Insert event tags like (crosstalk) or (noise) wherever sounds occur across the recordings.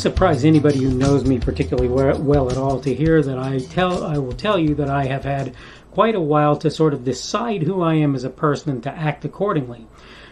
shouldn't surprise anybody who knows me particularly well at all to hear that I tell I will tell you that I have had quite a while to sort of decide who I am as a person and to act accordingly.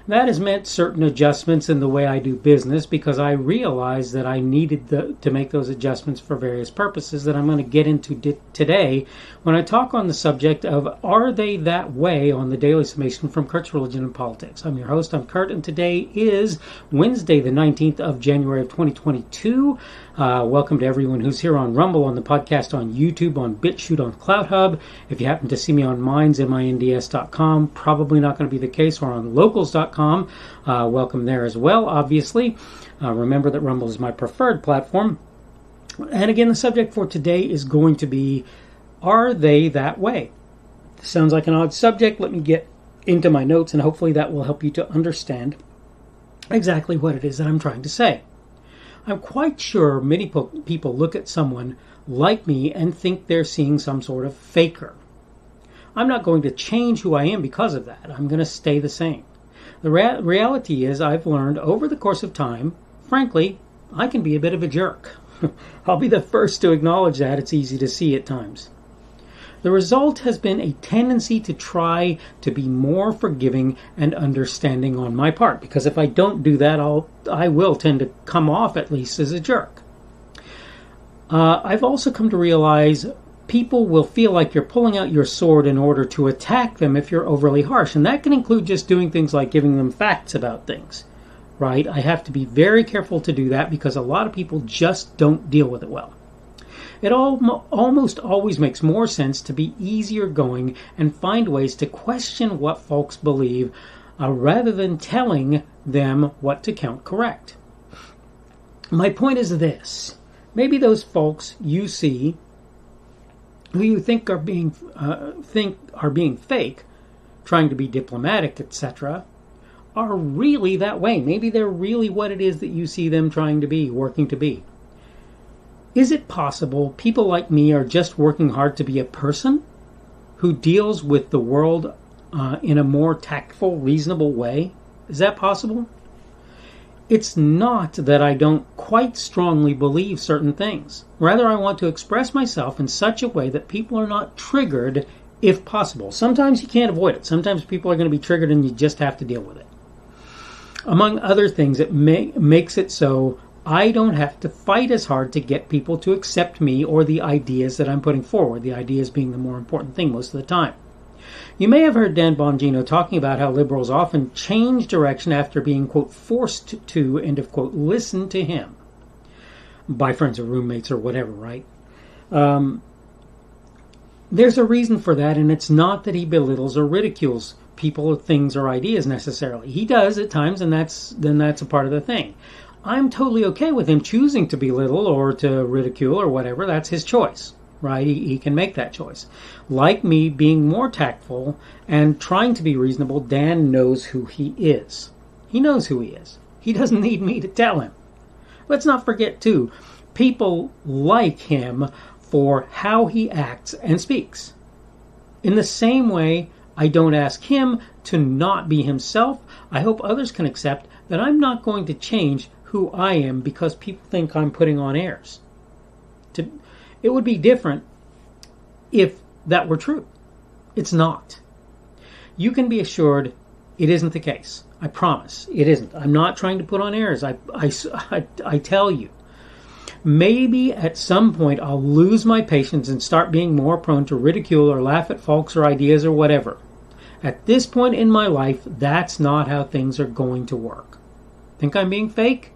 That has meant certain adjustments in the way I do business because I realized that I needed the, to make those adjustments for various purposes that I'm going to get into di- today when I talk on the subject of Are They That Way on the Daily Summation from Kurt's Religion and Politics. I'm your host, I'm Kurt, and today is Wednesday, the 19th of January of 2022. Uh, welcome to everyone who's here on Rumble, on the podcast, on YouTube, on BitChute, on CloutHub. If you happen to see me on Minds, M-I-N-D-S.com, probably not going to be the case, or on Locals.com, uh, welcome there as well, obviously. Uh, remember that Rumble is my preferred platform. And again, the subject for today is going to be Are They That Way? Sounds like an odd subject. Let me get into my notes, and hopefully that will help you to understand exactly what it is that I'm trying to say. I'm quite sure many people look at someone like me and think they're seeing some sort of faker. I'm not going to change who I am because of that. I'm going to stay the same. The rea- reality is, I've learned over the course of time, frankly, I can be a bit of a jerk. (laughs) I'll be the first to acknowledge that. It's easy to see at times. The result has been a tendency to try to be more forgiving and understanding on my part, because if I don't do that, I'll I will tend to come off at least as a jerk. Uh, I've also come to realize people will feel like you're pulling out your sword in order to attack them if you're overly harsh, and that can include just doing things like giving them facts about things. Right? I have to be very careful to do that because a lot of people just don't deal with it well. It al- almost always makes more sense to be easier going and find ways to question what folks believe uh, rather than telling them what to count correct. My point is this maybe those folks you see who you think are being uh, think are being fake, trying to be diplomatic, etc., are really that way. Maybe they're really what it is that you see them trying to be, working to be. Is it possible people like me are just working hard to be a person who deals with the world uh, in a more tactful, reasonable way? Is that possible? It's not that I don't quite strongly believe certain things. Rather, I want to express myself in such a way that people are not triggered if possible. Sometimes you can't avoid it. Sometimes people are going to be triggered and you just have to deal with it. Among other things, it may, makes it so I don't have to fight as hard to get people to accept me or the ideas that I'm putting forward, the ideas being the more important thing most of the time. You may have heard Dan Bongino talking about how liberals often change direction after being, quote, forced to, end of quote, listen to him by friends or roommates or whatever, right? Um, there's a reason for that, and it's not that he belittles or ridicules people, or things, or ideas necessarily. He does at times, and that's then that's a part of the thing. I'm totally okay with him choosing to belittle or to ridicule or whatever. That's his choice, right? He, he can make that choice. Like me being more tactful and trying to be reasonable, Dan knows who he is. He knows who he is. He (laughs) doesn't need me to tell him. Let's not forget, too, people like him for how he acts and speaks. In the same way, I don't ask him to not be himself. I hope others can accept that I'm not going to change who I am because people think I'm putting on airs. It would be different if that were true. It's not. You can be assured it isn't the case. I promise. It isn't. I'm not trying to put on airs. I, I, (laughs) I, I tell you. Maybe at some point I'll lose my patience and start being more prone to ridicule or laugh at folks or ideas or whatever. At this point in my life, that's not how things are going to work. Think I'm being fake?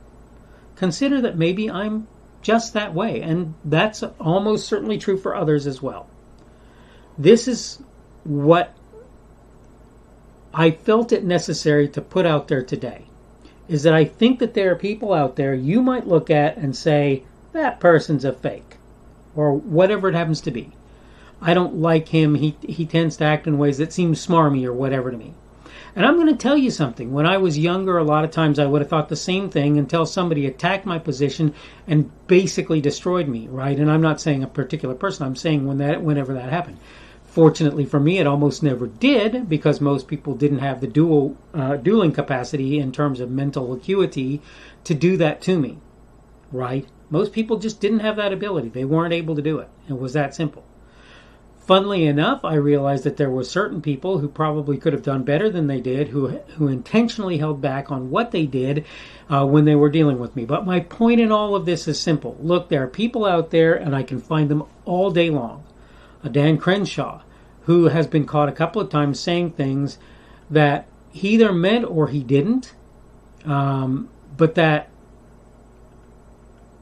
consider that maybe I'm just that way, and that's almost certainly true for others as well. This is what I felt it necessary to put out there today is that I think that there are people out there you might look at and say, that person's a fake, or whatever it happens to be. I don't like him. He, he tends to act in ways that seem smarmy or whatever to me. And I'm going to tell you something. When I was younger, a lot of times I would have thought the same thing until somebody attacked my position and basically destroyed me, right? And I'm not saying a particular person. I'm saying when that, whenever that happened. Fortunately for me, it almost never did because most people didn't have the dual uh, dueling capacity in terms of mental acuity to do that to me. right? Most people just didn't have that ability. They weren't able to do it. It was that simple. Funnily enough, I realized that there were certain people who probably could have done better than they did, who who intentionally held back on what they did uh, when they were dealing with me. But my point in all of this is simple. Look, there are people out there, and I can find them all day long. A Dan Crenshaw, who has been caught a couple of times saying things that he either meant or he didn't, um, but that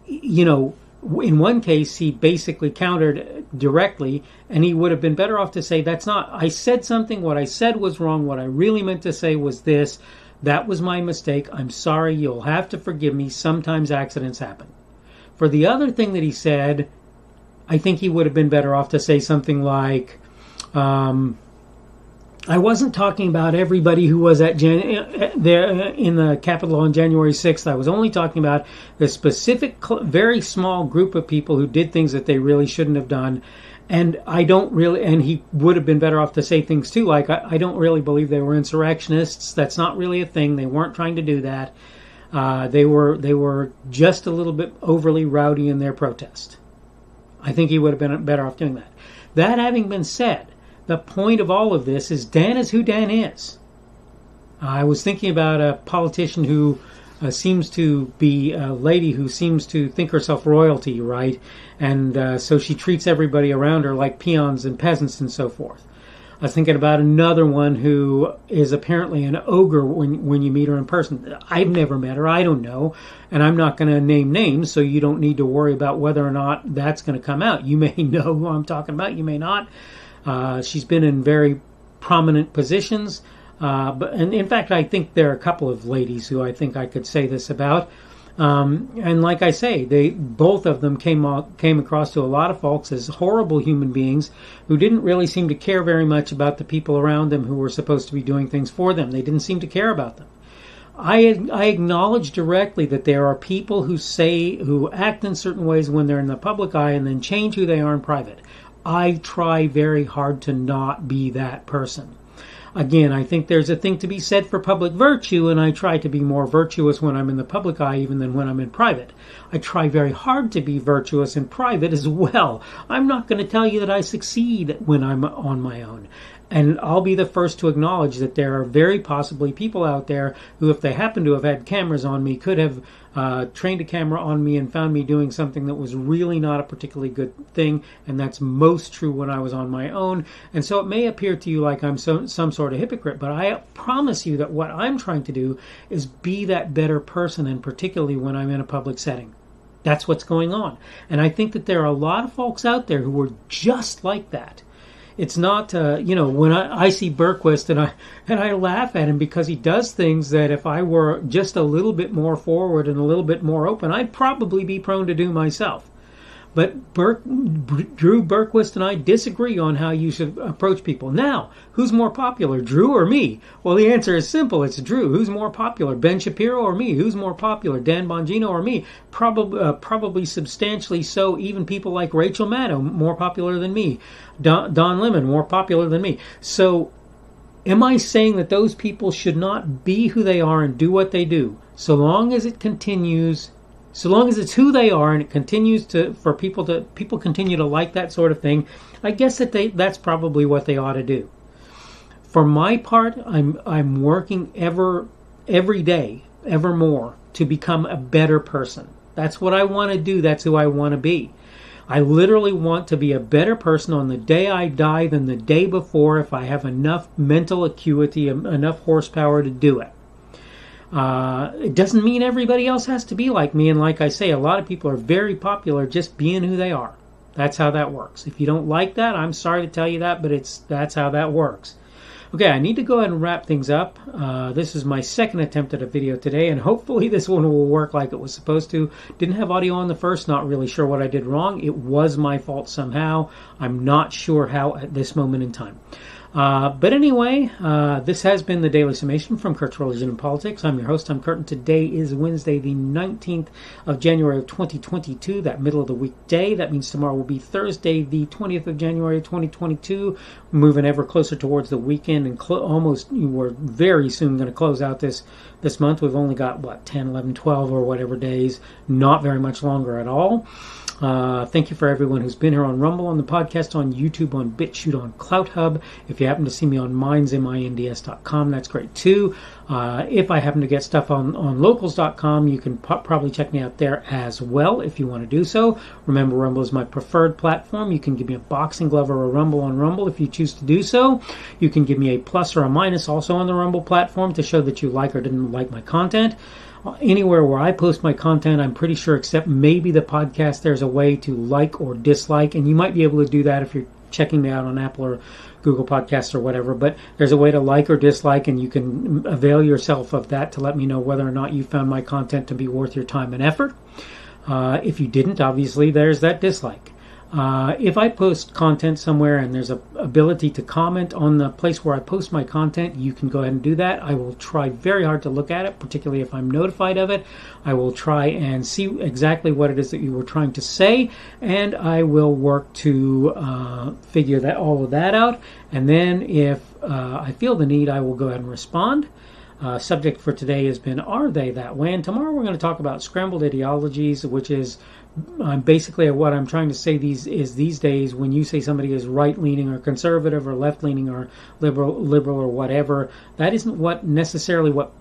you know in one case, he basically countered directly, and he would have been better off to say, That's not, I said something, what I said was wrong, what I really meant to say was this, that was my mistake, I'm sorry, you'll have to forgive me, sometimes accidents happen. For the other thing that he said, I think he would have been better off to say something like, um, I wasn't talking about everybody who was at Jan- there in the Capitol on January 6th. I was only talking about the specific, very small group of people who did things that they really shouldn't have done. And I don't really, and he would have been better off to say things too, like, I, I don't really believe they were insurrectionists. That's not really a thing. They weren't trying to do that. Uh, they were they were just a little bit overly rowdy in their protest. I think he would have been better off doing that. That having been said, the point of all of this is Dan is who Dan is. I was thinking about a politician who uh, seems to be a lady who seems to think herself royalty, right? And uh, so she treats everybody around her like peons and peasants and so forth. I was thinking about another one who is apparently an ogre when when you meet her in person. I've never met her. I don't know, and I'm not going to name names, so you don't need to worry about whether or not that's going to come out. You may (laughs) know who I'm talking about. You may not. Uh, she's been in very prominent positions. Uh, but and in fact, I think there are a couple of ladies who I think I could say this about. Um, and like I say, they both of them came came across to a lot of folks as horrible human beings who didn't really seem to care very much about the people around them who were supposed to be doing things for them. They didn't seem to care about them. I, I acknowledge directly that there are people who say who act in certain ways when they're in the public eye and then change who they are in private. I try very hard to not be that person. Again, I think there's a thing to be said for public virtue, and I try to be more virtuous when I'm in the public eye even than when I'm in private. I try very hard to be virtuous in private as well. I'm not going to tell you that I succeed when I'm on my own. And I'll be the first to acknowledge that there are very possibly people out there who, if they happen to have had cameras on me, could have uh, trained a camera on me and found me doing something that was really not a particularly good thing. And that's most true when I was on my own. And so it may appear to you like I'm so, some sort of hypocrite, but I promise you that what I'm trying to do is be that better person, and particularly when I'm in a public setting. That's what's going on. And I think that there are a lot of folks out there who are just like that it's not uh, you know when I, I see Berquist and I (laughs) and I laugh at him because he does things that if I were just a little bit more forward and a little bit more open, I'd probably be prone to do myself. But Burke, Drew Berquist and I disagree on how you should approach people. Now, who's more popular, Drew or me? Well, the answer is simple. It's Drew. Who's more popular, Ben Shapiro or me? Who's more popular, Dan Bongino or me? Probably, uh, probably substantially so. Even people like Rachel Maddow, more popular than me. Don, Don Lemon, more popular than me. So, am I saying that those people should not be who they are and do what they do, so long as it continues so long as it's who they are and it continues to for people to people continue to like that sort of thing i guess that they that's probably what they ought to do. For my part i'm i'm working ever every day ever more to become a better person. That's what i want to do. That's who i want to be. I literally want to be a better person on the day i die than the day before if i have enough mental acuity enough horsepower to do it uh, it doesn't mean everybody else has to be like me. And like I say, a lot of people are very popular just being who they are. That's how that works. If you don't like that, I'm sorry to tell you that, but it's that's how that works. Okay, I need to go ahead and wrap things up. Uh, this is my second attempt at a video today, and (laughs) hopefully this one will work like it was supposed to. Didn't have audio on the first, not really sure what I did wrong. It was my fault somehow. I'm not sure how at this moment in time. Uh, but anyway, uh, this has been the Daily Summation from Kurt's Religion and Politics. I'm your host, I'm Kurt, and today is Wednesday, the 19th of January of 2022, that middle of the week day. That means tomorrow will be Thursday, the 20th of January 2022, moving ever closer towards the weekend and cl- almost, we're very soon going to close out this, this month. We've only got, what, 10, 11, 12 or whatever days, not very much longer at all. Uh, thank you for everyone who's been here on Rumble, on the podcast, on YouTube, on BitChute, on CloutHub. If you happen to see me on Minds, M-I-N-D-S.com, that's great too. Uh, if I happen to get stuff on, on locals.com, you can po- probably check me out there as well if you want to do so. Remember, Rumble is my preferred platform. You can give me a boxing glove or a Rumble on Rumble if you choose to do so. You can give me a plus or a minus also on the Rumble platform to show that you like or didn't like my content anywhere where I post my content, I'm pretty sure, except maybe the podcast, there's a way to like or dislike, and you might be able to do that if you're checking me out on Apple or Google Podcasts or whatever. But there's a way to like or dislike, and you can avail yourself of that to let me know whether or not you found my content to be worth your time and effort. Uh, if you didn't, obviously, there's that dislike. Uh, if I post content somewhere and there's a ability to comment on the place where I post my content, you can go ahead and do that. I will try very hard to look at it, particularly if I'm notified of it. I will try and see exactly what it is that you were trying to say, and I will work to uh, figure that all of that out. And then, if uh, I feel the need, I will go ahead and respond. Uh, subject for today has been Are They That Way? And tomorrow we're going to talk about scrambled ideologies, which is um, basically what I'm trying to say these is these days when you say somebody is right leaning or conservative or left leaning or liberal liberal or whatever, that isn't what necessarily what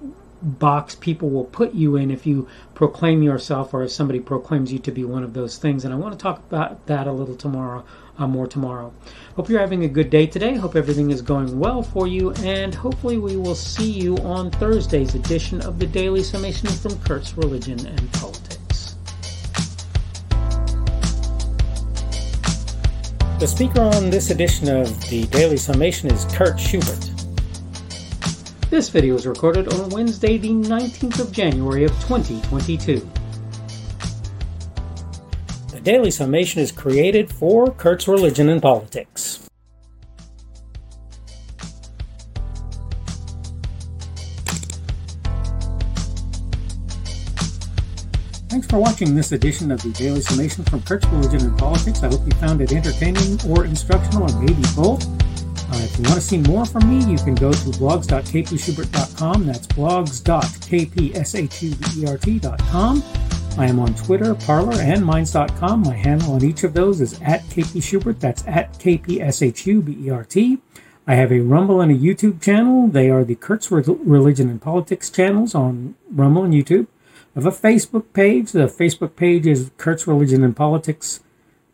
box people will put you in if you proclaim yourself or if somebody proclaims you to be one of those things. And I want to talk about that a little tomorrow, uh, more tomorrow. Hope you're having a good day today. Hope everything is going well for you, and hopefully we will see you on Thursday's edition of the Daily Summation from Kurt's Religion and Politics. The speaker on this edition of the Daily Summation is Kurt Schubert. This video was recorded on Wednesday, the 19th of January of 2022. The Daily Summation is created for Kurt's Religion and Politics. For watching this edition of the Daily Summation from Kurt's Religion and Politics. I hope you found it entertaining or instructional, or maybe both. Uh, if you want to see more from me, you can go to blogs.kpschubert.com. That's blogs.kpschubert.com. I am on Twitter, Parler, and Minds.com. My handle on each of those is at kpschubert. That's at kpschubert. I have a Rumble and a YouTube channel. They are the Kurt's Religion and Politics channels on Rumble and YouTube. Have a Facebook page. The Facebook page is Kurt's Religion and Politics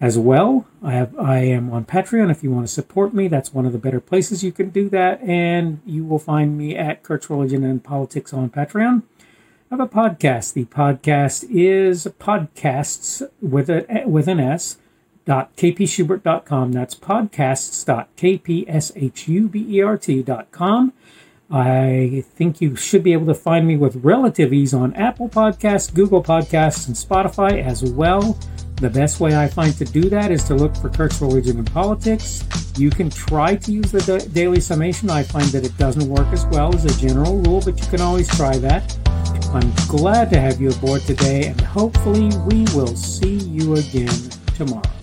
as well. I have I am on Patreon if you want to support me. That's one of the better places you can do that. And you will find me at Kurt's Religion and Politics on Patreon. I have a podcast. The podcast is podcasts with a with an S dot kpschubert.com. That's podcasts.kpschubert.com. I think you should be able to find me with relative ease on Apple Podcasts, Google Podcasts, and Spotify as well. The best way I find to do that is to look for Kurt's Religion and Politics. You can try to use the daily summation. I find that it doesn't work as well as a general rule, but you can always try that. I'm glad to have you aboard today, and hopefully, we will see you again tomorrow.